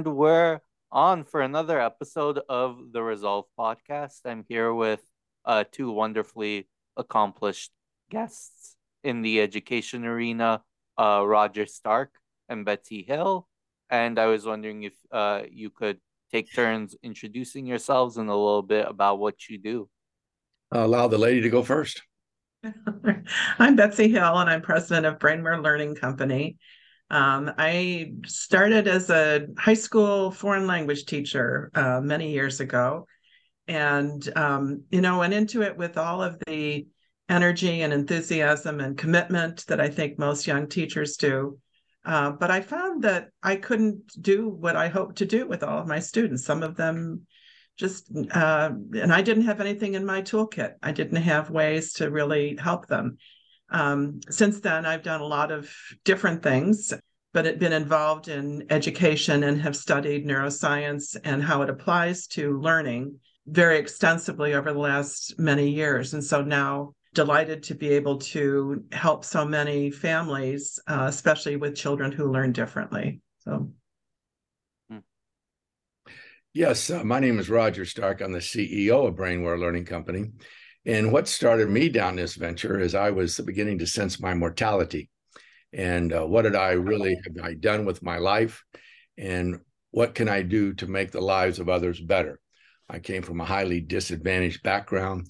And we're on for another episode of the Resolve podcast. I'm here with uh, two wonderfully accomplished guests in the education arena, uh, Roger Stark and Betsy Hill. And I was wondering if uh, you could take turns introducing yourselves and a little bit about what you do. allow the lady to go first. I'm Betsy Hill, and I'm president of Brainware Learning Company. Um, I started as a high school foreign language teacher uh, many years ago, and um, you know went into it with all of the energy and enthusiasm and commitment that I think most young teachers do. Uh, but I found that I couldn't do what I hoped to do with all of my students. Some of them just uh, and I didn't have anything in my toolkit. I didn't have ways to really help them. Um, since then, I've done a lot of different things, but it been involved in education and have studied neuroscience and how it applies to learning very extensively over the last many years. And so now delighted to be able to help so many families, uh, especially with children who learn differently. So Yes, uh, my name is Roger Stark. I'm the CEO of Brainware Learning Company. And what started me down this venture is I was beginning to sense my mortality. And uh, what did I really have I done with my life? And what can I do to make the lives of others better? I came from a highly disadvantaged background,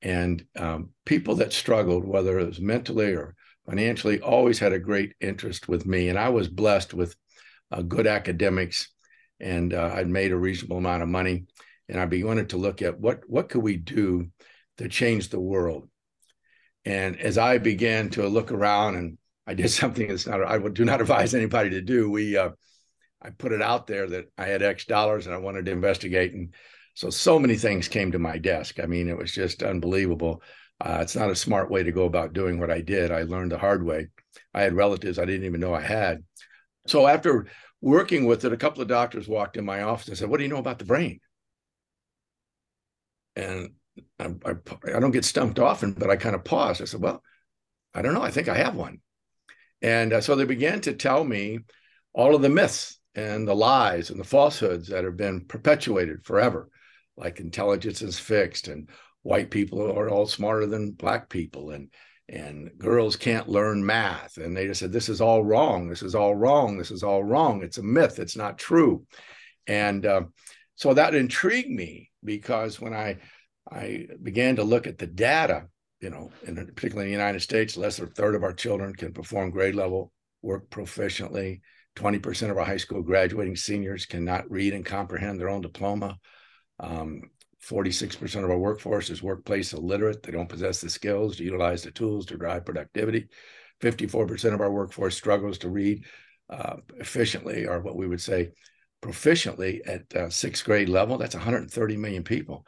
and um, people that struggled, whether it was mentally or financially, always had a great interest with me. And I was blessed with uh, good academics and uh, I'd made a reasonable amount of money, and I began to look at what what could we do to change the world. And as I began to look around, and I did something that's not I do not advise anybody to do. We uh, I put it out there that I had X dollars and I wanted to investigate, and so so many things came to my desk. I mean, it was just unbelievable. Uh, it's not a smart way to go about doing what I did. I learned the hard way. I had relatives I didn't even know I had. So after working with it, a couple of doctors walked in my office and said, "What do you know about the brain?" And I, I, I don't get stumped often, but I kind of paused. I said, "Well, I don't know. I think I have one." And uh, so they began to tell me all of the myths and the lies and the falsehoods that have been perpetuated forever, like intelligence is fixed and white people are all smarter than black people and and girls can't learn math and they just said this is all wrong this is all wrong this is all wrong it's a myth it's not true and uh, so that intrigued me because when i i began to look at the data you know in particularly in the united states less than a third of our children can perform grade level work proficiently 20% of our high school graduating seniors cannot read and comprehend their own diploma um, 46% of our workforce is workplace illiterate. They don't possess the skills to utilize the tools to drive productivity. 54% of our workforce struggles to read uh, efficiently, or what we would say proficiently at uh, sixth grade level. That's 130 million people.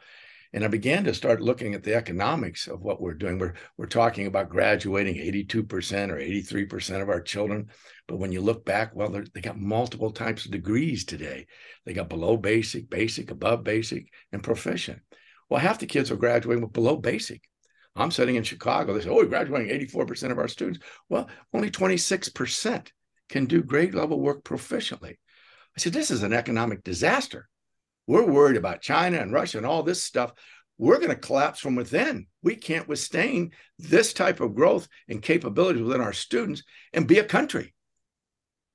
And I began to start looking at the economics of what we're doing. We're, we're talking about graduating 82% or 83% of our children. But when you look back, well, they got multiple types of degrees today. They got below basic, basic, above basic, and proficient. Well, half the kids are graduating with below basic. I'm sitting in Chicago. They say, oh, we're graduating 84% of our students. Well, only 26% can do grade level work proficiently. I said, this is an economic disaster. We're worried about China and Russia and all this stuff. We're going to collapse from within. We can't withstand this type of growth and capabilities within our students and be a country.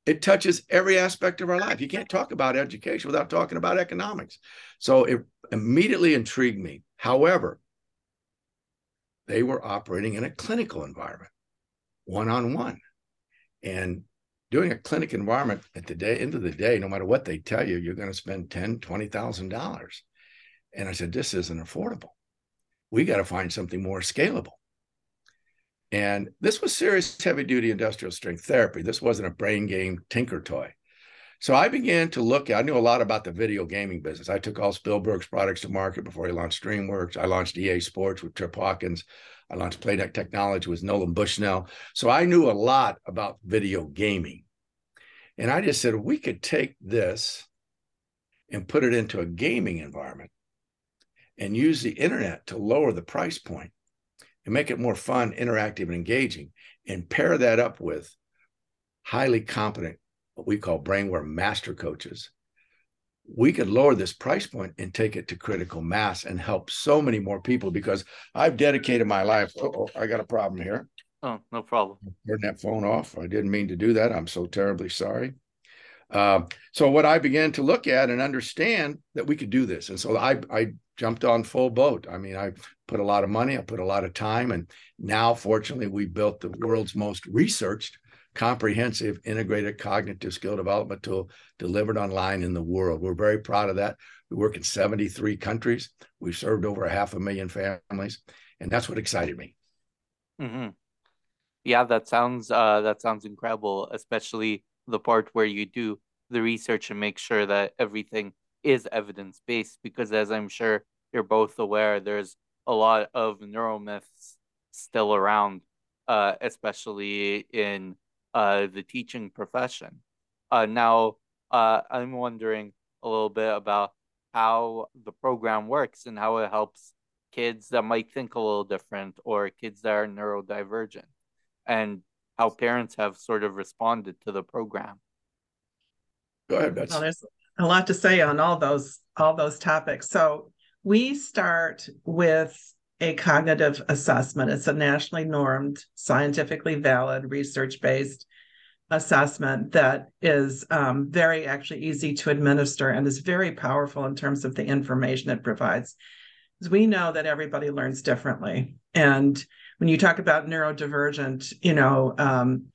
It touches every aspect of our life. You can't talk about education without talking about economics. So it immediately intrigued me. However, they were operating in a clinical environment, one on one. And doing a clinic environment at the day end of the day, no matter what they tell you, you're going to spend ten, twenty thousand dollars. And I said, this isn't affordable. We got to find something more scalable. And this was serious heavy duty industrial strength therapy. This wasn't a brain game tinker toy. So I began to look I knew a lot about the video gaming business. I took all Spielberg's products to market before he launched DreamWorks. I launched EA Sports with Trip Hawkins. I launched Playdeck Technology with Nolan Bushnell. So I knew a lot about video gaming. And I just said, we could take this and put it into a gaming environment and use the internet to lower the price point and make it more fun, interactive, and engaging, and pair that up with highly competent what we call brainware master coaches, we could lower this price point and take it to critical mass and help so many more people because I've dedicated my life. Oh, I got a problem here. Oh, no problem. Turn that phone off. I didn't mean to do that. I'm so terribly sorry. Uh, so what I began to look at and understand that we could do this, and so I I jumped on full boat. I mean, I put a lot of money, I put a lot of time, and now fortunately we built the world's most researched comprehensive integrated cognitive skill development tool delivered online in the world. We're very proud of that. We work in 73 countries. We've served over a half a million families, and that's what excited me. Mm-hmm. Yeah, that sounds uh, that sounds incredible, especially the part where you do the research and make sure that everything is evidence based. Because as I'm sure you're both aware, there's a lot of neuromyths still around, uh, especially in uh, the teaching profession. Uh, now, uh, I'm wondering a little bit about how the program works and how it helps kids that might think a little different or kids that are neurodivergent and how parents have sort of responded to the program. Go ahead, Betsy. Well, there's a lot to say on all those all those topics. So we start with a cognitive assessment. It's a nationally normed, scientifically valid, research based assessment that is um, very actually easy to administer and is very powerful in terms of the information it provides. Because we know that everybody learns differently. And when you talk about neurodivergent, you know, um,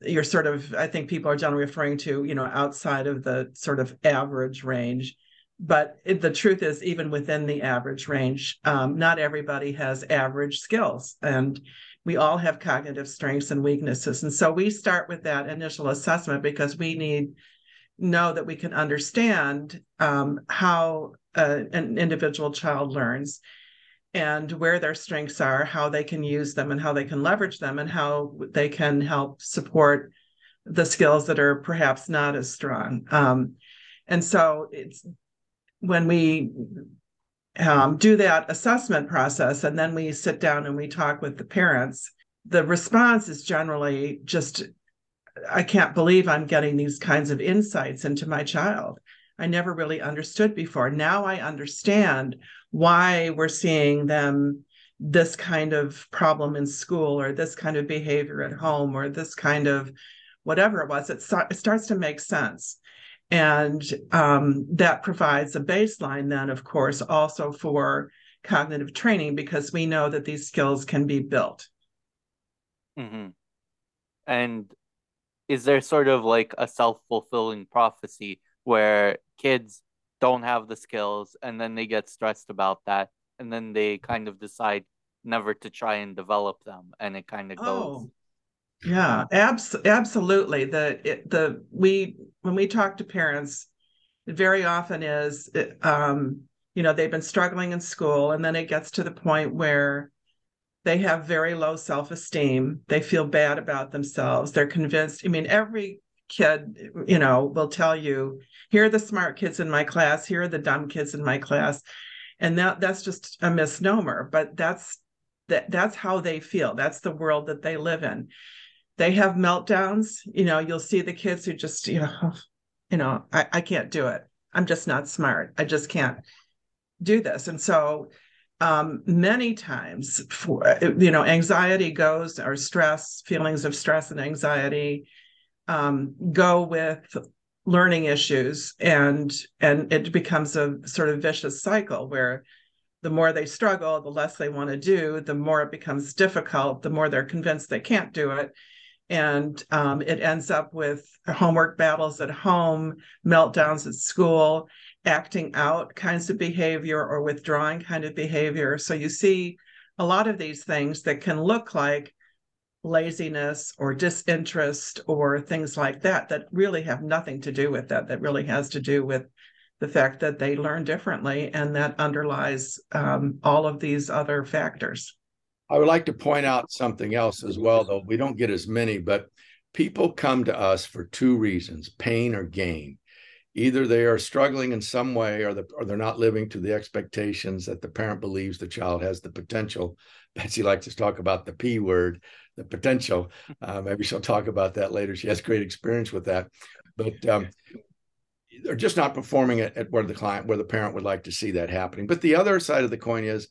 you're sort of, I think people are generally referring to, you know, outside of the sort of average range but it, the truth is even within the average range um, not everybody has average skills and we all have cognitive strengths and weaknesses. And so we start with that initial assessment because we need know that we can understand um, how uh, an individual child learns and where their strengths are how they can use them and how they can leverage them and how they can help support the skills that are perhaps not as strong. Um, and so it's when we um, do that assessment process and then we sit down and we talk with the parents, the response is generally just, I can't believe I'm getting these kinds of insights into my child. I never really understood before. Now I understand why we're seeing them this kind of problem in school or this kind of behavior at home or this kind of whatever it was. It, it starts to make sense. And um, that provides a baseline, then, of course, also for cognitive training because we know that these skills can be built. Mm-hmm. And is there sort of like a self fulfilling prophecy where kids don't have the skills and then they get stressed about that and then they kind of decide never to try and develop them and it kind of goes oh, yeah, abs- absolutely. The it, the we when we talk to parents, it very often is um, you know they've been struggling in school, and then it gets to the point where they have very low self esteem. They feel bad about themselves. They're convinced. I mean, every kid you know will tell you, here are the smart kids in my class. Here are the dumb kids in my class, and that that's just a misnomer. But that's that that's how they feel. That's the world that they live in they have meltdowns you know you'll see the kids who just you know you know I, I can't do it. I'm just not smart. I just can't do this. And so um, many times for you know anxiety goes or stress feelings of stress and anxiety um, go with learning issues and and it becomes a sort of vicious cycle where the more they struggle the less they want to do the more it becomes difficult the more they're convinced they can't do it and um, it ends up with homework battles at home, meltdowns at school, acting out kinds of behavior or withdrawing kind of behavior. So you see a lot of these things that can look like laziness or disinterest or things like that that really have nothing to do with that that really has to do with the fact that they learn differently and that underlies um, all of these other factors i would like to point out something else as well though we don't get as many but people come to us for two reasons pain or gain either they are struggling in some way or, the, or they're not living to the expectations that the parent believes the child has the potential betsy likes to talk about the p word the potential. Uh, maybe she'll talk about that later. She has great experience with that, but um, they're just not performing at, at where the client, where the parent would like to see that happening. But the other side of the coin is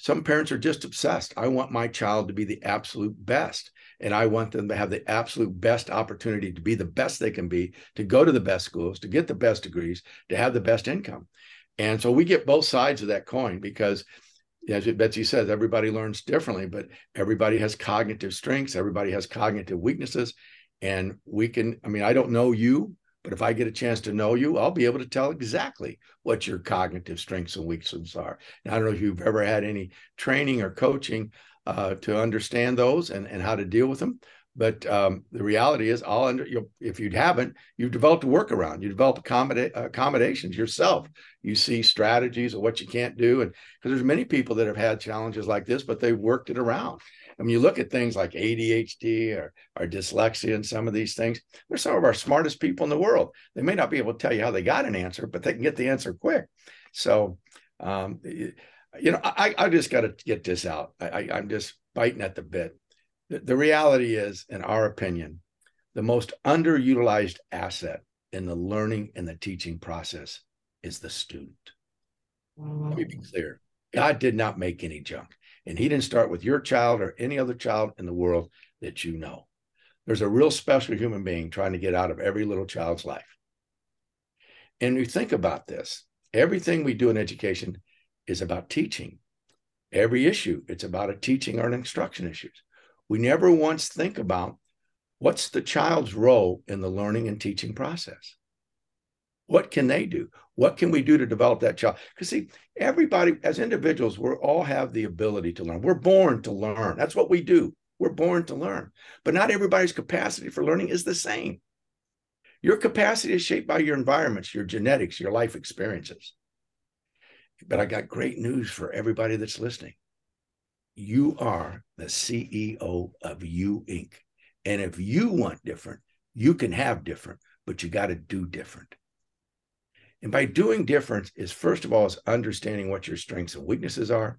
some parents are just obsessed. I want my child to be the absolute best. And I want them to have the absolute best opportunity to be the best they can be, to go to the best schools, to get the best degrees, to have the best income. And so we get both sides of that coin because as Betsy says, everybody learns differently, but everybody has cognitive strengths, everybody has cognitive weaknesses. And we can, I mean, I don't know you, but if I get a chance to know you, I'll be able to tell exactly what your cognitive strengths and weaknesses are. Now, I don't know if you've ever had any training or coaching uh, to understand those and, and how to deal with them. But um, the reality is, all under you if you haven't, you've developed a workaround. You develop accommodate, accommodations yourself. You see strategies of what you can't do, and because there's many people that have had challenges like this, but they've worked it around. I mean, you look at things like ADHD or, or dyslexia and some of these things. They're some of our smartest people in the world. They may not be able to tell you how they got an answer, but they can get the answer quick. So, um, you know, I, I just got to get this out. I, I'm just biting at the bit the reality is, in our opinion, the most underutilized asset in the learning and the teaching process is the student. Let me be clear. God did not make any junk, and He didn't start with your child or any other child in the world that you know. There's a real special human being trying to get out of every little child's life. And you think about this everything we do in education is about teaching. Every issue, it's about a teaching or an instruction issues we never once think about what's the child's role in the learning and teaching process. What can they do? What can we do to develop that child? Because see, everybody as individuals, we all have the ability to learn. We're born to learn. That's what we do. We're born to learn. But not everybody's capacity for learning is the same. Your capacity is shaped by your environments, your genetics, your life experiences. But I got great news for everybody that's listening you are the CEO of You Inc. And if you want different, you can have different, but you got to do different. And by doing difference is first of all is understanding what your strengths and weaknesses are,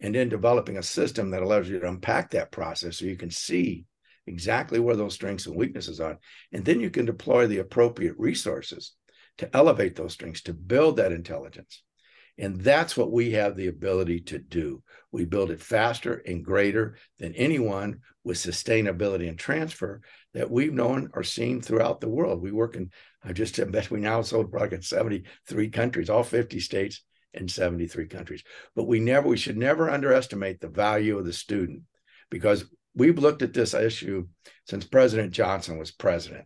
and then developing a system that allows you to unpack that process so you can see exactly where those strengths and weaknesses are. And then you can deploy the appropriate resources to elevate those strengths, to build that intelligence. And that's what we have the ability to do. We build it faster and greater than anyone with sustainability and transfer that we've known or seen throughout the world. We work in, I just bet we now sold product in 73 countries, all 50 states and 73 countries. But we never, we should never underestimate the value of the student because we've looked at this issue since President Johnson was president.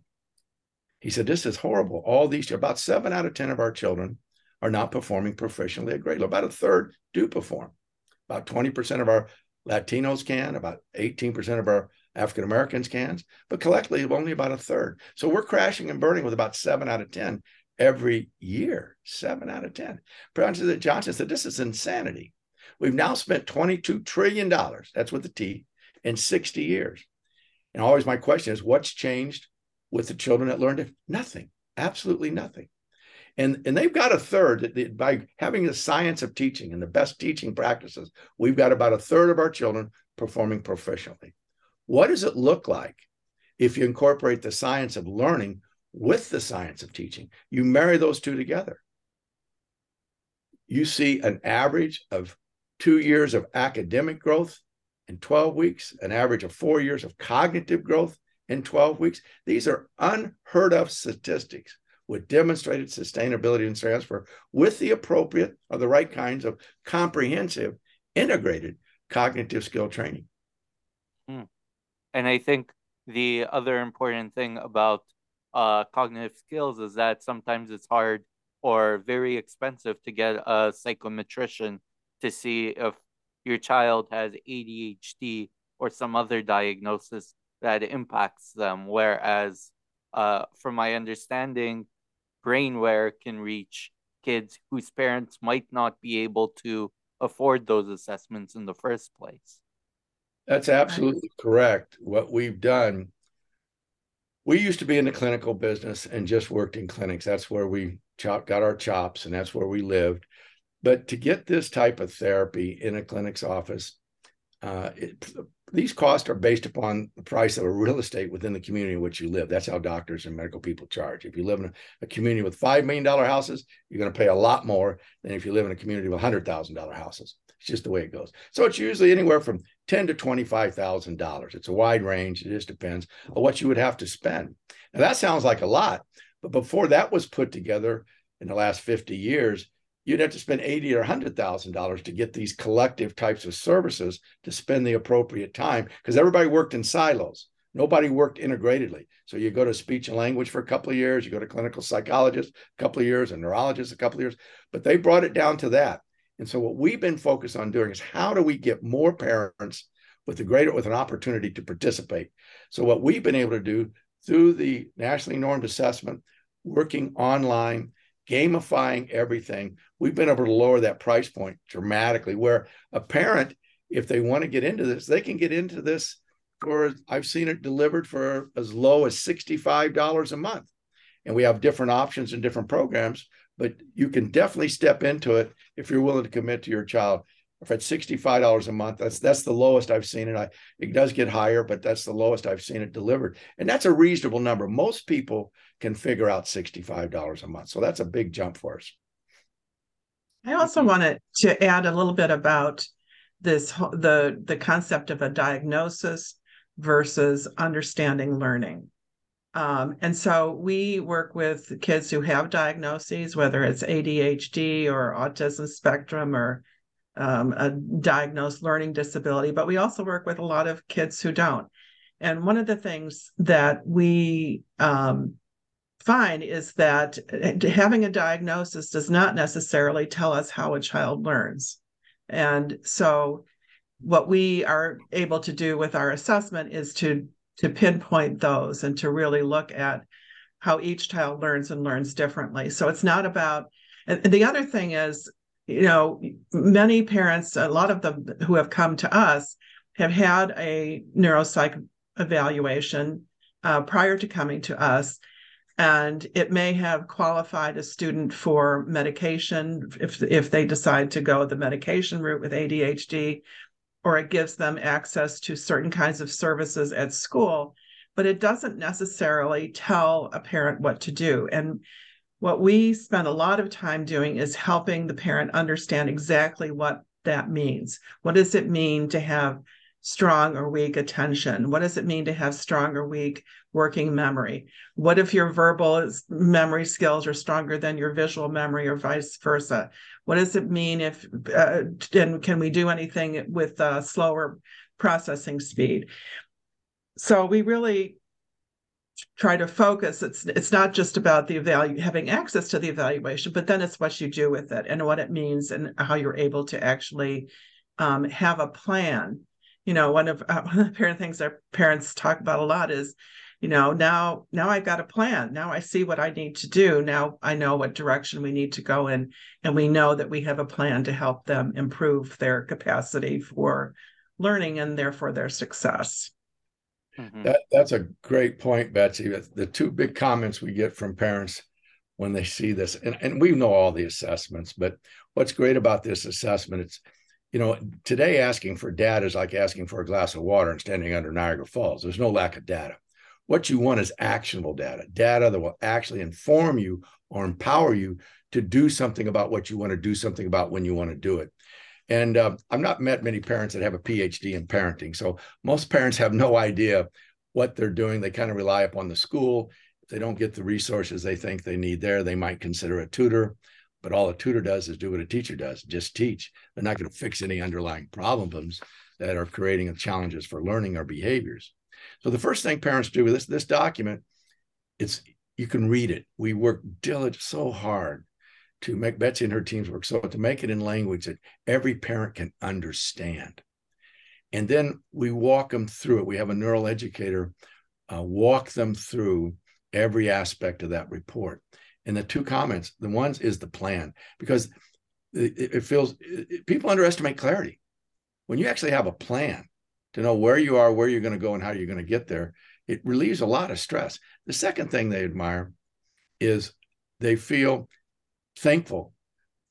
He said, This is horrible. All these, about seven out of 10 of our children are not performing proficiently at grade level. About a third do perform. About 20% of our Latinos can, about 18% of our African Americans can, but collectively only about a third. So we're crashing and burning with about seven out of 10 every year. Seven out of 10. President Johnson said this is insanity. We've now spent $22 trillion, that's with the T, in 60 years. And always my question is what's changed with the children that learned it? Nothing, absolutely nothing and and they've got a third that by having the science of teaching and the best teaching practices we've got about a third of our children performing proficiently what does it look like if you incorporate the science of learning with the science of teaching you marry those two together you see an average of two years of academic growth in 12 weeks an average of four years of cognitive growth in 12 weeks these are unheard of statistics with demonstrated sustainability and transfer with the appropriate or the right kinds of comprehensive, integrated cognitive skill training. Hmm. And I think the other important thing about uh, cognitive skills is that sometimes it's hard or very expensive to get a psychometrician to see if your child has ADHD or some other diagnosis that impacts them. Whereas, uh, from my understanding, brainware can reach kids whose parents might not be able to afford those assessments in the first place. That's absolutely correct. What we've done, we used to be in the clinical business and just worked in clinics. That's where we chop, got our chops and that's where we lived. But to get this type of therapy in a clinic's office, uh, it, these costs are based upon the price of a real estate within the community in which you live. That's how doctors and medical people charge. If you live in a, a community with $5 million houses, you're going to pay a lot more than if you live in a community with $100,000 houses. It's just the way it goes. So it's usually anywhere from ten to twenty-five thousand dollars. It's a wide range. It just depends on what you would have to spend. Now that sounds like a lot, but before that was put together in the last fifty years, you'd have to spend eighty or hundred thousand dollars to get these collective types of services to spend the appropriate time because everybody worked in silos. Nobody worked integratedly. So you go to speech and language for a couple of years, you go to clinical psychologist a couple of years, a neurologist a couple of years, but they brought it down to that. And so what we've been focused on doing is how do we get more parents with a greater with an opportunity to participate. So what we've been able to do through the nationally normed assessment, working online, gamifying everything, we've been able to lower that price point dramatically. Where a parent, if they want to get into this, they can get into this for I've seen it delivered for as low as $65 a month. And we have different options and different programs, but you can definitely step into it if you're willing to commit to your child. If it's $65 a month, that's that's the lowest I've seen it. I it does get higher, but that's the lowest I've seen it delivered. And that's a reasonable number. Most people can figure out $65 a month. So that's a big jump for us. I also wanted to add a little bit about this the the concept of a diagnosis versus understanding learning. Um, and so we work with kids who have diagnoses, whether it's ADHD or autism spectrum or um, a diagnosed learning disability, but we also work with a lot of kids who don't. And one of the things that we um, find is that uh, having a diagnosis does not necessarily tell us how a child learns. And so, what we are able to do with our assessment is to to pinpoint those and to really look at how each child learns and learns differently. So it's not about, and the other thing is, you know, many parents, a lot of them who have come to us have had a neuropsych evaluation uh, prior to coming to us. And it may have qualified a student for medication if, if they decide to go the medication route with ADHD or it gives them access to certain kinds of services at school, but it doesn't necessarily tell a parent what to do. And what we spend a lot of time doing is helping the parent understand exactly what that means. What does it mean to have strong or weak attention? What does it mean to have strong or weak working memory? What if your verbal memory skills are stronger than your visual memory or vice versa? What does it mean if, uh, and can we do anything with uh, slower processing speed? So we really try to focus it's it's not just about the evalu- having access to the evaluation but then it's what you do with it and what it means and how you're able to actually um, have a plan you know one of uh, one of the parent things our parents talk about a lot is you know now now i've got a plan. Now i see what i need to do. Now i know what direction we need to go in and we know that we have a plan to help them improve their capacity for learning and therefore their success. Mm-hmm. that, that's a great point betsy. The two big comments we get from parents when they see this and, and we know all the assessments but what's great about this assessment it's you know, today asking for data is like asking for a glass of water and standing under Niagara Falls. There's no lack of data. What you want is actionable data, data that will actually inform you or empower you to do something about what you want to do something about when you want to do it. And uh, I've not met many parents that have a PhD in parenting. So most parents have no idea what they're doing. They kind of rely upon the school. If they don't get the resources they think they need there, they might consider a tutor. But all a tutor does is do what a teacher does, just teach. They're not going to fix any underlying problems that are creating challenges for learning or behaviors. So the first thing parents do with this, this document, it's you can read it. We work diligent so hard to make Betsy and her teams work so to make it in language that every parent can understand. And then we walk them through it. We have a neural educator uh, walk them through every aspect of that report. And the two comments, the ones is the plan, because it, it feels it, people underestimate clarity. When you actually have a plan to know where you are, where you're going to go, and how you're going to get there, it relieves a lot of stress. The second thing they admire is they feel thankful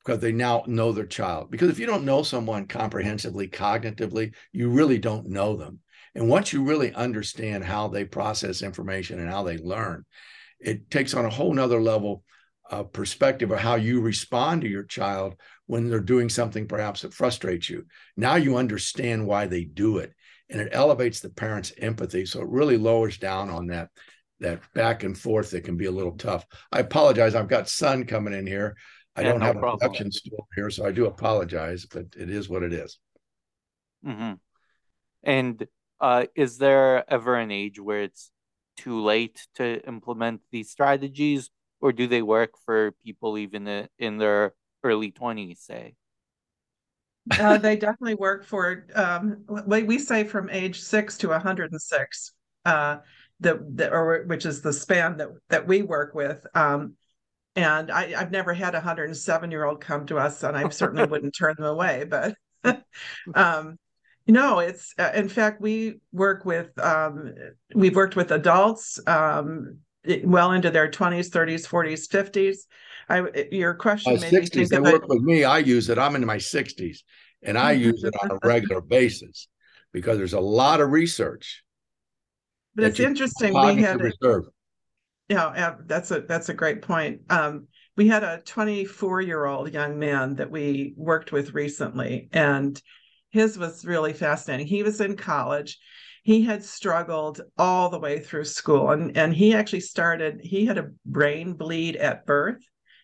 because they now know their child. Because if you don't know someone comprehensively, cognitively, you really don't know them. And once you really understand how they process information and how they learn, it takes on a whole nother level of perspective of how you respond to your child when they're doing something perhaps that frustrates you. Now you understand why they do it. And it elevates the parent's empathy. So it really lowers down on that that back and forth that can be a little tough. I apologize. I've got sun coming in here. I yeah, don't no have problem. a production stool here, so I do apologize, but it is what it is. Mm-hmm. And uh, is there ever an age where it's too late to implement these strategies, or do they work for people even in their early 20s, say? uh, they definitely work for, um, we say from age six to 106, uh, the, the, or which is the span that, that we work with. Um, and I, I've never had a 107 year old come to us, and I certainly wouldn't turn them away. But um, no, it's uh, in fact we work with um, we've worked with adults um, well into their 20s, 30s, 40s, 50s. I your question uh, made 60s, me think they work with me. I use it. I'm in my 60s, and I use it on a regular basis because there's a lot of research. But it's interesting. We had reserve. Yeah, that's a that's a great point. Um, we had a 24 year old young man that we worked with recently, and his was really fascinating. He was in college. He had struggled all the way through school and, and he actually started, he had a brain bleed at birth.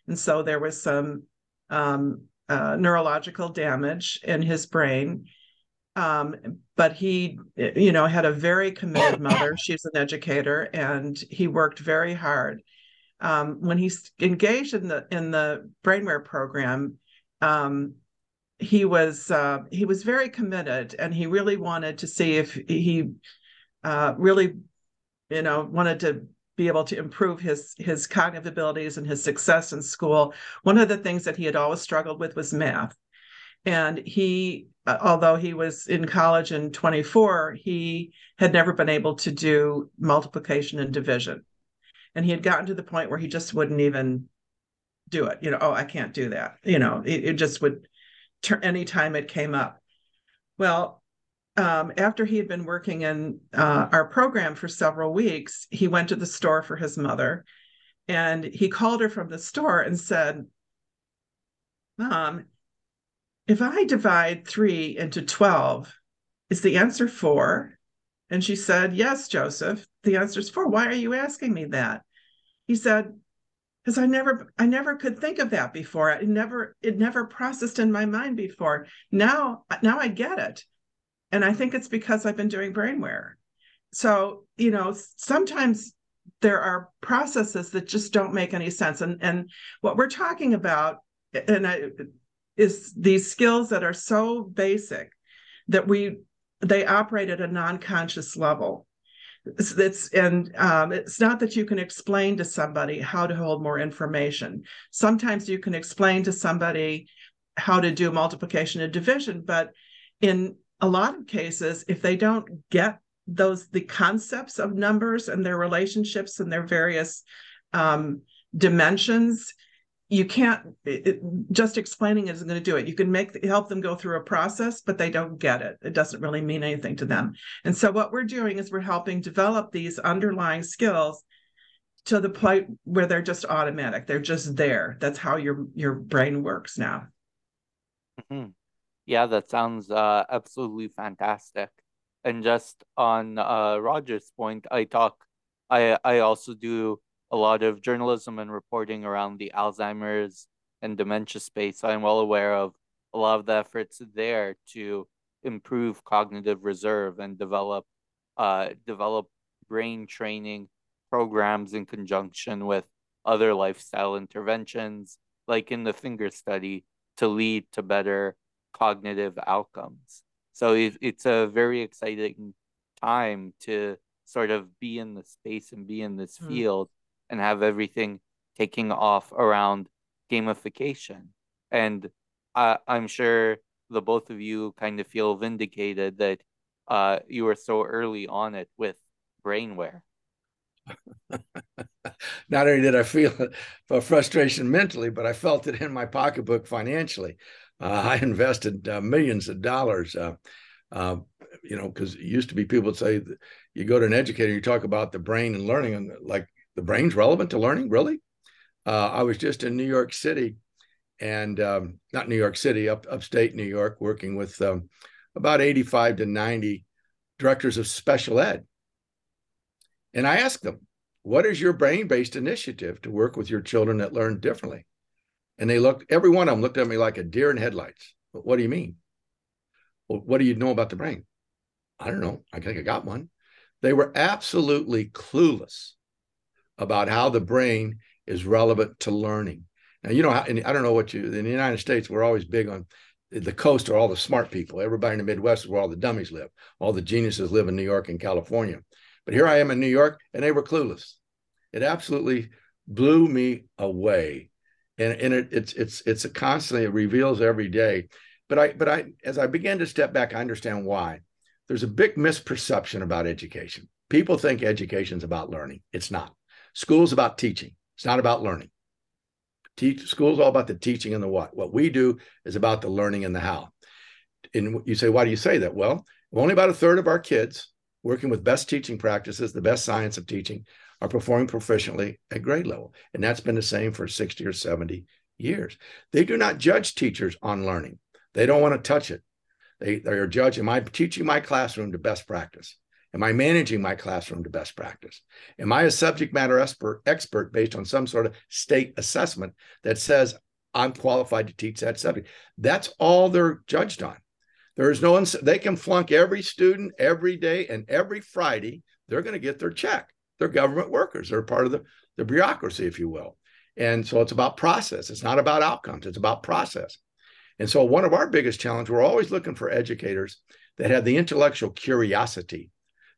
And so there was some um, uh, neurological damage in his brain. Um, but he, you know, had a very committed mother. She was an educator and he worked very hard. Um, when he engaged in the in the brainware program, um, he was uh, he was very committed, and he really wanted to see if he uh, really, you know, wanted to be able to improve his his cognitive abilities and his success in school. One of the things that he had always struggled with was math, and he, uh, although he was in college in 24, he had never been able to do multiplication and division, and he had gotten to the point where he just wouldn't even do it. You know, oh, I can't do that. You know, it, it just would anytime it came up. Well, um, after he had been working in uh, our program for several weeks, he went to the store for his mother and he called her from the store and said, Mom, if I divide three into 12, is the answer four? And she said, Yes, Joseph, the answer is four. Why are you asking me that? He said, because I never I never could think of that before. It never it never processed in my mind before. Now now I get it. And I think it's because I've been doing brainware. So, you know, sometimes there are processes that just don't make any sense. And and what we're talking about and I, is these skills that are so basic that we they operate at a non-conscious level it's, it's and um, it's not that you can explain to somebody how to hold more information. Sometimes you can explain to somebody how to do multiplication and division but in a lot of cases if they don't get those the concepts of numbers and their relationships and their various um, dimensions you can't it, just explaining isn't going to do it. You can make help them go through a process but they don't get it. It doesn't really mean anything to them. And so what we're doing is we're helping develop these underlying skills to the point where they're just automatic. They're just there. That's how your your brain works now. Mm-hmm. yeah that sounds uh, absolutely fantastic. And just on uh, roger's point i talk i i also do a lot of journalism and reporting around the Alzheimer's and dementia space. I'm well aware of a lot of the efforts there to improve cognitive reserve and develop uh, develop brain training programs in conjunction with other lifestyle interventions, like in the finger study, to lead to better cognitive outcomes. So it, it's a very exciting time to sort of be in the space and be in this mm. field and have everything taking off around gamification. And I'm sure the both of you kind of feel vindicated that uh, you were so early on it with brainware. Not only did I feel frustration mentally, but I felt it in my pocketbook financially. Uh, I invested uh, millions of dollars. Uh, uh you know, because it used to be people would say, you go to an educator, you talk about the brain and learning, and like the brain's relevant to learning, really? Uh, I was just in New York City, and um, not New York City, up upstate New York, working with um, about 85 to 90 directors of special ed. And I asked them, what is your brain-based initiative to work with your children that learn differently? And they looked, every one of them looked at me like a deer in headlights. What do you mean? Well, what do you know about the brain? I don't know. I think I got one. They were absolutely clueless about how the brain is relevant to learning. Now, you know, I don't know what you, in the United States, we're always big on the coast are all the smart people. Everybody in the Midwest is where all the dummies live. All the geniuses live in New York and California. But here I am in New York, and they were clueless. It absolutely blew me away. And, and it, it's it's it's a constantly it reveals every day. But I but I as I began to step back, I understand why. There's a big misperception about education. People think education is about learning. It's not. School's about teaching. It's not about learning. Teach school's all about the teaching and the what. What we do is about the learning and the how. And you say, why do you say that? Well, only about a third of our kids working with best teaching practices, the best science of teaching, are performing proficiently at grade level. And that's been the same for 60 or 70 years. They do not judge teachers on learning. They don't want to touch it. They, they are judging, am I teaching my classroom to best practice? Am I managing my classroom to best practice? Am I a subject matter expert, expert based on some sort of state assessment that says I'm qualified to teach that subject? That's all they're judged on. There is no they can flunk every student every day and every Friday. They're going to get their check. They're government workers. They're part of the, the bureaucracy, if you will. And so it's about process. It's not about outcomes, it's about process. And so one of our biggest challenges, we're always looking for educators that have the intellectual curiosity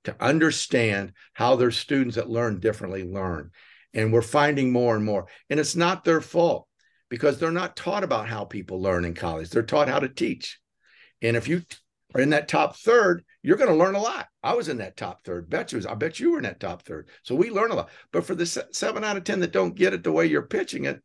to understand how their students that learn differently learn. And we're finding more and more. And it's not their fault because they're not taught about how people learn in college. They're taught how to teach. And if you are in that top third, you're going to learn a lot. I was in that top third. Bet you was, I bet you were in that top third. So we learn a lot. But for the seven out of 10 that don't get it the way you're pitching it,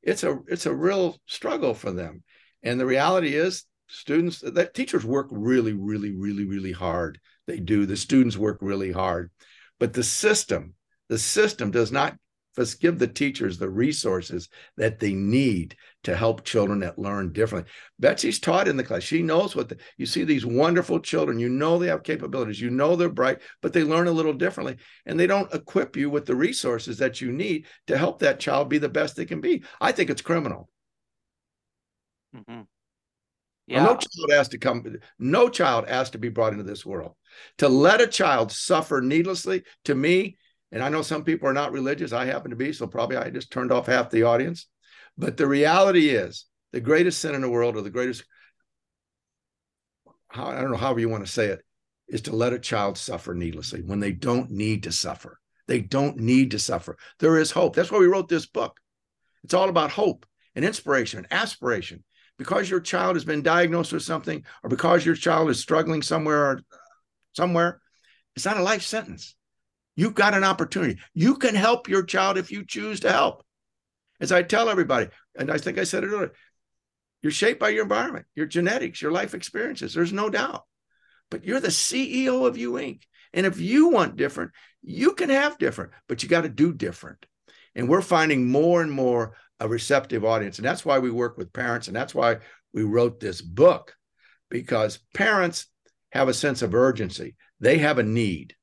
it's a it's a real struggle for them. And the reality is students that teachers work really, really, really, really hard they do. The students work really hard. But the system, the system does not give the teachers the resources that they need to help children that learn differently. Betsy's taught in the class. She knows what the, you see these wonderful children. You know they have capabilities. You know they're bright, but they learn a little differently. And they don't equip you with the resources that you need to help that child be the best they can be. I think it's criminal. Mm-hmm. Yeah. no child has to come, no child has to be brought into this world. To let a child suffer needlessly, to me, and I know some people are not religious, I happen to be, so probably I just turned off half the audience. But the reality is, the greatest sin in the world, or the greatest, how, I don't know, however you want to say it, is to let a child suffer needlessly when they don't need to suffer. They don't need to suffer. There is hope. That's why we wrote this book. It's all about hope and inspiration and aspiration because your child has been diagnosed with something or because your child is struggling somewhere or somewhere, it's not a life sentence. You've got an opportunity. You can help your child if you choose to help. As I tell everybody, and I think I said it earlier, you're shaped by your environment, your genetics, your life experiences. There's no doubt. But you're the CEO of You Inc. And if you want different, you can have different, but you got to do different. And we're finding more and more a receptive audience. And that's why we work with parents. And that's why we wrote this book, because parents have a sense of urgency. They have a need.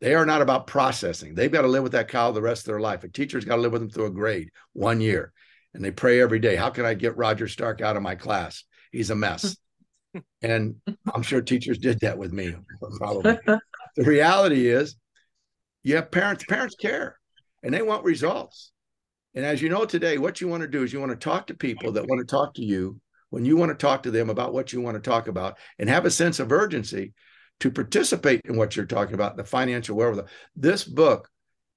They are not about processing. They've got to live with that cow the rest of their life. A teacher's got to live with them through a grade one year. And they pray every day, how can I get Roger Stark out of my class? He's a mess. and I'm sure teachers did that with me, probably. the reality is, you have parents, parents care and they want results. And as you know today, what you want to do is you want to talk to people that want to talk to you when you want to talk to them about what you want to talk about and have a sense of urgency to participate in what you're talking about, the financial wherewithal. This book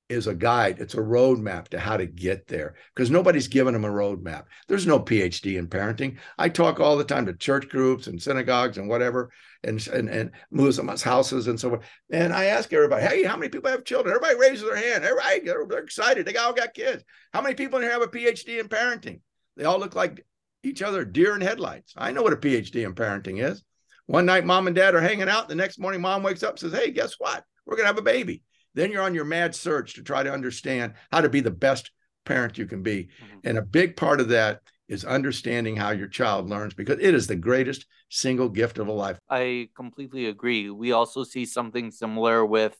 is a guide, it's a roadmap to how to get there because nobody's given them a roadmap. There's no PhD in parenting. I talk all the time to church groups and synagogues and whatever, and and, and Muslims' houses and so on. And I ask everybody, hey, how many people have children? Everybody raises their hand. Everybody, they're excited. They all got kids. How many people in here have a PhD in parenting? They all look like each other, deer in headlights. I know what a PhD in parenting is. One night, mom and dad are hanging out. The next morning, mom wakes up and says, hey, guess what? We're going to have a baby. Then you're on your mad search to try to understand how to be the best parent you can be. Mm-hmm. And a big part of that is understanding how your child learns because it is the greatest single gift of a life. I completely agree. We also see something similar with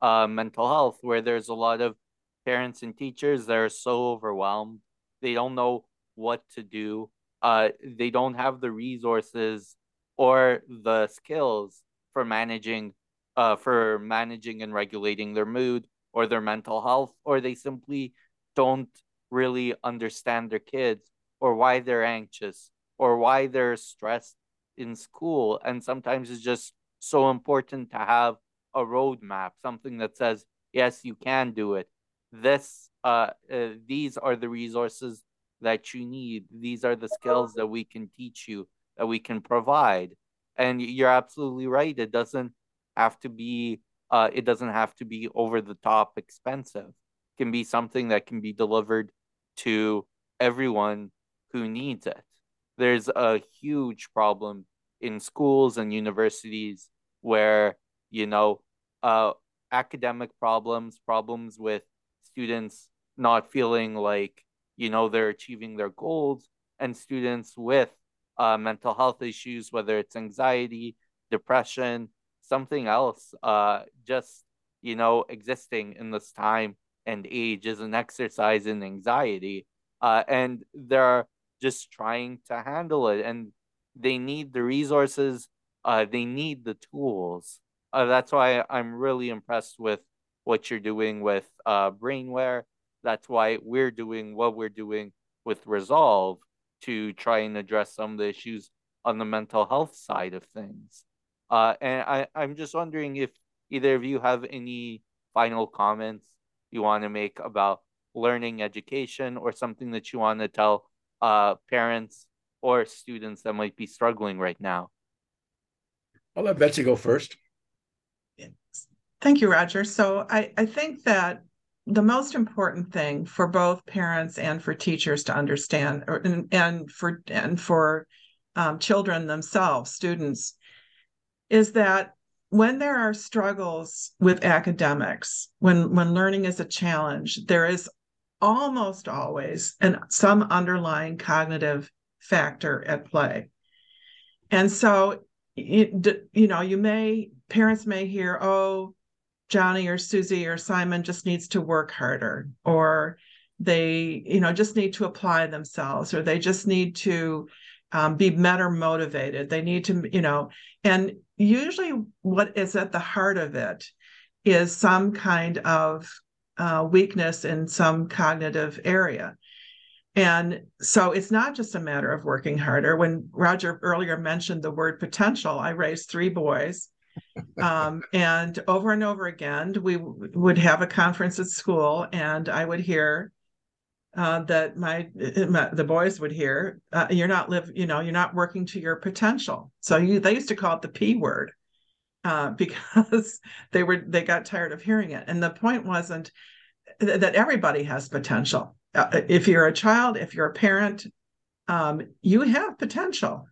uh, mental health, where there's a lot of parents and teachers that are so overwhelmed. They don't know what to do. Uh, they don't have the resources or the skills for managing uh, for managing and regulating their mood or their mental health, or they simply don't really understand their kids or why they're anxious or why they're stressed in school. And sometimes it's just so important to have a roadmap, something that says, yes, you can do it. This, uh, uh, these are the resources that you need. These are the skills that we can teach you, that we can provide. And you're absolutely right. It doesn't have to be uh, it doesn't have to be over the top expensive. It can be something that can be delivered to everyone who needs it. There's a huge problem in schools and universities where, you know, uh, academic problems, problems with students not feeling like, you know, they're achieving their goals, and students with uh, mental health issues, whether it's anxiety, depression, something else uh just you know existing in this time and age is an exercise in anxiety uh and they're just trying to handle it and they need the resources uh they need the tools. Uh, that's why i'm really impressed with what you're doing with uh brainware. That's why we're doing what we're doing with resolve to try and address some of the issues on the mental health side of things. Uh, and I, I'm just wondering if either of you have any final comments you want to make about learning education or something that you want to tell uh, parents or students that might be struggling right now. I'll let Betsy go first. Thank you, Roger. So I, I think that the most important thing for both parents and for teachers to understand, or, and, and for and for um, children themselves, students, is that when there are struggles with academics, when when learning is a challenge, there is almost always an some underlying cognitive factor at play. And so it, you know, you may parents may hear, "Oh, Johnny or Susie or Simon just needs to work harder," or they, you know, just need to apply themselves, or they just need to um, be better motivated. They need to, you know, and usually what is at the heart of it is some kind of uh, weakness in some cognitive area. And so it's not just a matter of working harder. When Roger earlier mentioned the word potential, I raised three boys. Um, and over and over again, we w- would have a conference at school, and I would hear uh, that my, my, the boys would hear uh, you're not live you know you're not working to your potential so you they used to call it the p word uh, because they were they got tired of hearing it. And the point wasn't th- that everybody has potential. Uh, if you're a child if you're a parent um, you have potential.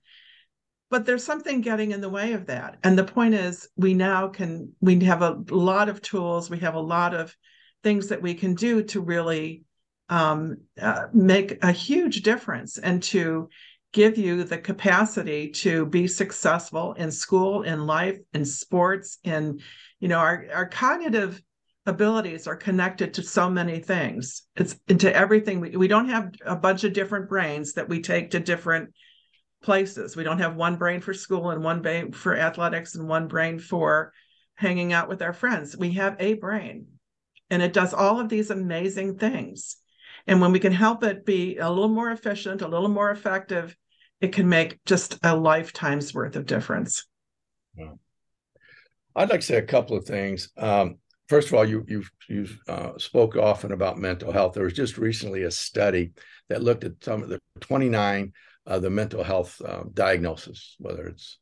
But there's something getting in the way of that. And the point is we now can we have a lot of tools. We have a lot of things that we can do to really um, uh, make a huge difference and to give you the capacity to be successful in school, in life, in sports, in you know our our cognitive abilities are connected to so many things. It's into everything. We, we don't have a bunch of different brains that we take to different places. We don't have one brain for school and one brain for athletics and one brain for hanging out with our friends. We have a brain and it does all of these amazing things. And when we can help it be a little more efficient, a little more effective, it can make just a lifetime's worth of difference. Wow. I'd like to say a couple of things. Um, first of all, you you you uh, spoke often about mental health. There was just recently a study that looked at some of the 29 of the mental health uh, diagnosis, whether it's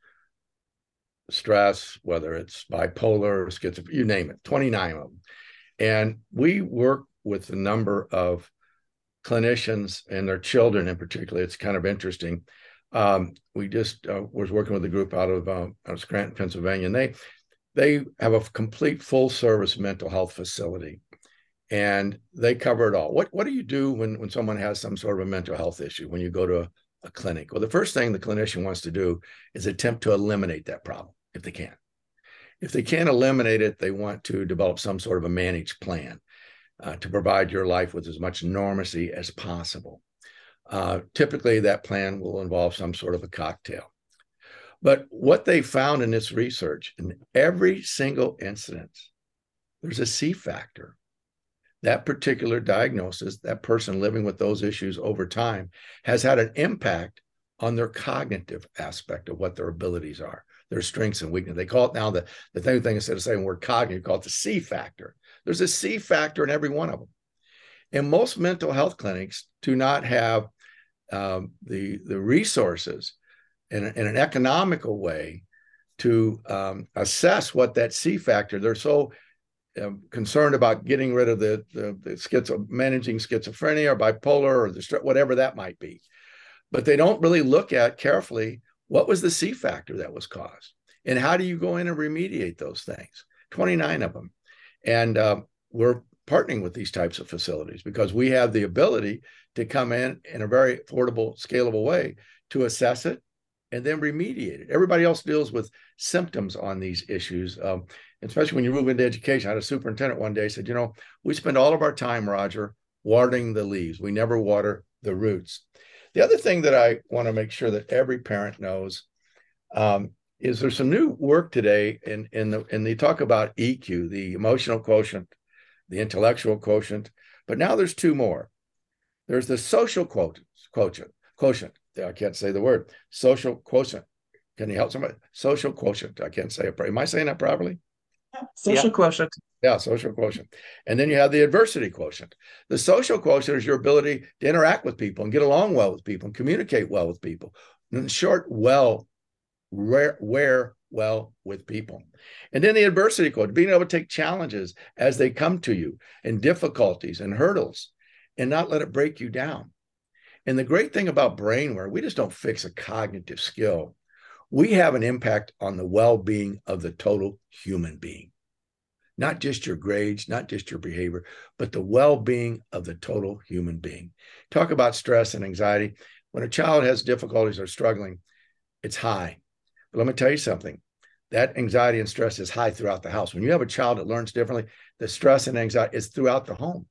stress, whether it's bipolar, schizophrenia, you name it, 29 of them. And we work with a number of clinicians and their children in particular. It's kind of interesting. Um, we just uh, was working with a group out of, uh, out of Scranton, Pennsylvania, and they they have a complete full service mental health facility and they cover it all. What what do you do when when someone has some sort of a mental health issue when you go to a, a clinic? Well, the first thing the clinician wants to do is attempt to eliminate that problem if they can. If they can't eliminate it, they want to develop some sort of a managed plan uh, to provide your life with as much normacy as possible. Uh, typically, that plan will involve some sort of a cocktail. But what they found in this research, in every single incident, there's a C factor. That particular diagnosis, that person living with those issues over time, has had an impact on their cognitive aspect of what their abilities are, their strengths and weaknesses. They call it now the, the thing, thing instead of saying word cognitive, call it the C factor. There's a C factor in every one of them. And most mental health clinics do not have um, the, the resources in, in an economical way to um, assess what that C factor. They're so um, concerned about getting rid of the, the, the schizo, managing schizophrenia or bipolar or the whatever that might be, but they don't really look at carefully what was the C factor that was caused and how do you go in and remediate those things. Twenty nine of them, and uh, we're partnering with these types of facilities because we have the ability to come in in a very affordable, scalable way to assess it and then remediate it. Everybody else deals with symptoms on these issues, um, especially when you move into education. I had a superintendent one day said, "You know, we spend all of our time, Roger, watering the leaves. We never water the roots." The other thing that I want to make sure that every parent knows um, is there's some new work today, in in the and they talk about EQ, the emotional quotient, the intellectual quotient, but now there's two more. There's the social quotient, quotient, quotient. I can't say the word social quotient. Can you help somebody? Social quotient. I can't say it. Am I saying that properly? Social yeah. quotient. Yeah, social quotient. And then you have the adversity quotient. The social quotient is your ability to interact with people and get along well with people and communicate well with people. In short, well, where well with people. And then the adversity quotient, being able to take challenges as they come to you and difficulties and hurdles and not let it break you down. And the great thing about brainware, we just don't fix a cognitive skill. We have an impact on the well being of the total human being, not just your grades, not just your behavior, but the well being of the total human being. Talk about stress and anxiety. When a child has difficulties or struggling, it's high. Let me tell you something that anxiety and stress is high throughout the house. When you have a child that learns differently, the stress and anxiety is throughout the home.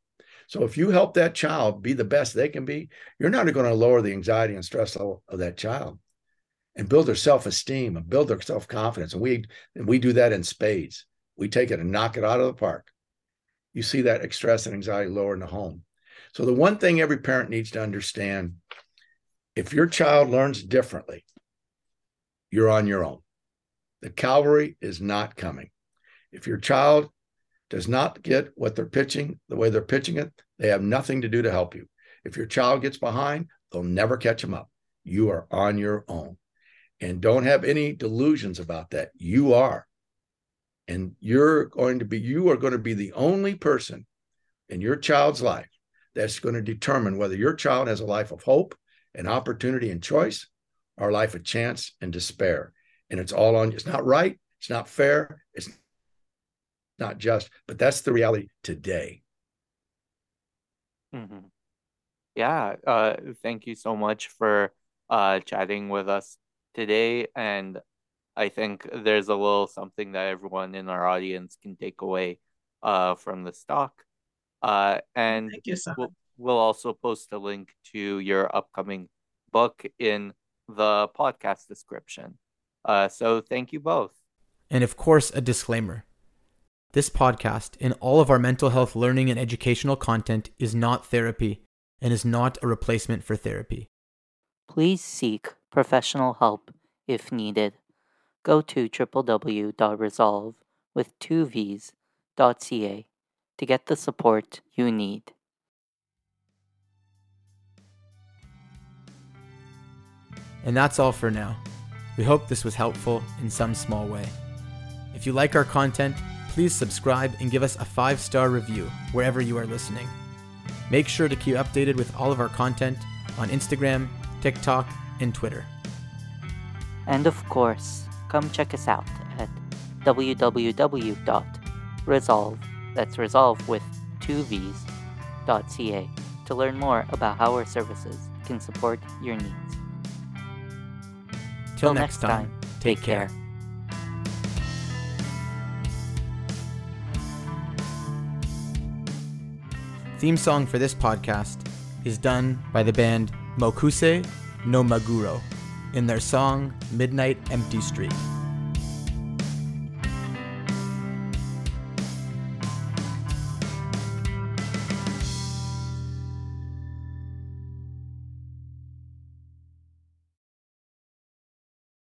So if you help that child be the best they can be, you're not going to lower the anxiety and stress level of that child and build their self-esteem and build their self-confidence. And we and we do that in spades. We take it and knock it out of the park. You see that stress and anxiety lower in the home. So the one thing every parent needs to understand, if your child learns differently, you're on your own. The cavalry is not coming. If your child does not get what they're pitching the way they're pitching it, they have nothing to do to help you. If your child gets behind, they'll never catch them up. You are on your own. And don't have any delusions about that. You are. And you're going to be, you are going to be the only person in your child's life that's going to determine whether your child has a life of hope and opportunity and choice or a life of chance and despair. And it's all on, you. it's not right. It's not fair. It's not just, but that's the reality today. Mm-hmm. Yeah, uh, thank you so much for uh, chatting with us today. And I think there's a little something that everyone in our audience can take away uh, from the talk. Uh, and thank you so we'll, we'll also post a link to your upcoming book in the podcast description. Uh, so thank you both. And of course, a disclaimer. This podcast and all of our mental health learning and educational content is not therapy and is not a replacement for therapy. Please seek professional help if needed. Go to www.resolve with two V's.ca to get the support you need. And that's all for now. We hope this was helpful in some small way. If you like our content, please subscribe and give us a five star review wherever you are listening. Make sure to keep updated with all of our content on Instagram, TikTok, and Twitter. And of course, come check us out at www.resolve, that's resolve with two V's, .ca to learn more about how our services can support your needs. Till next time, take care. Theme song for this podcast is done by the band Mokuse no Maguro in their song Midnight Empty Street.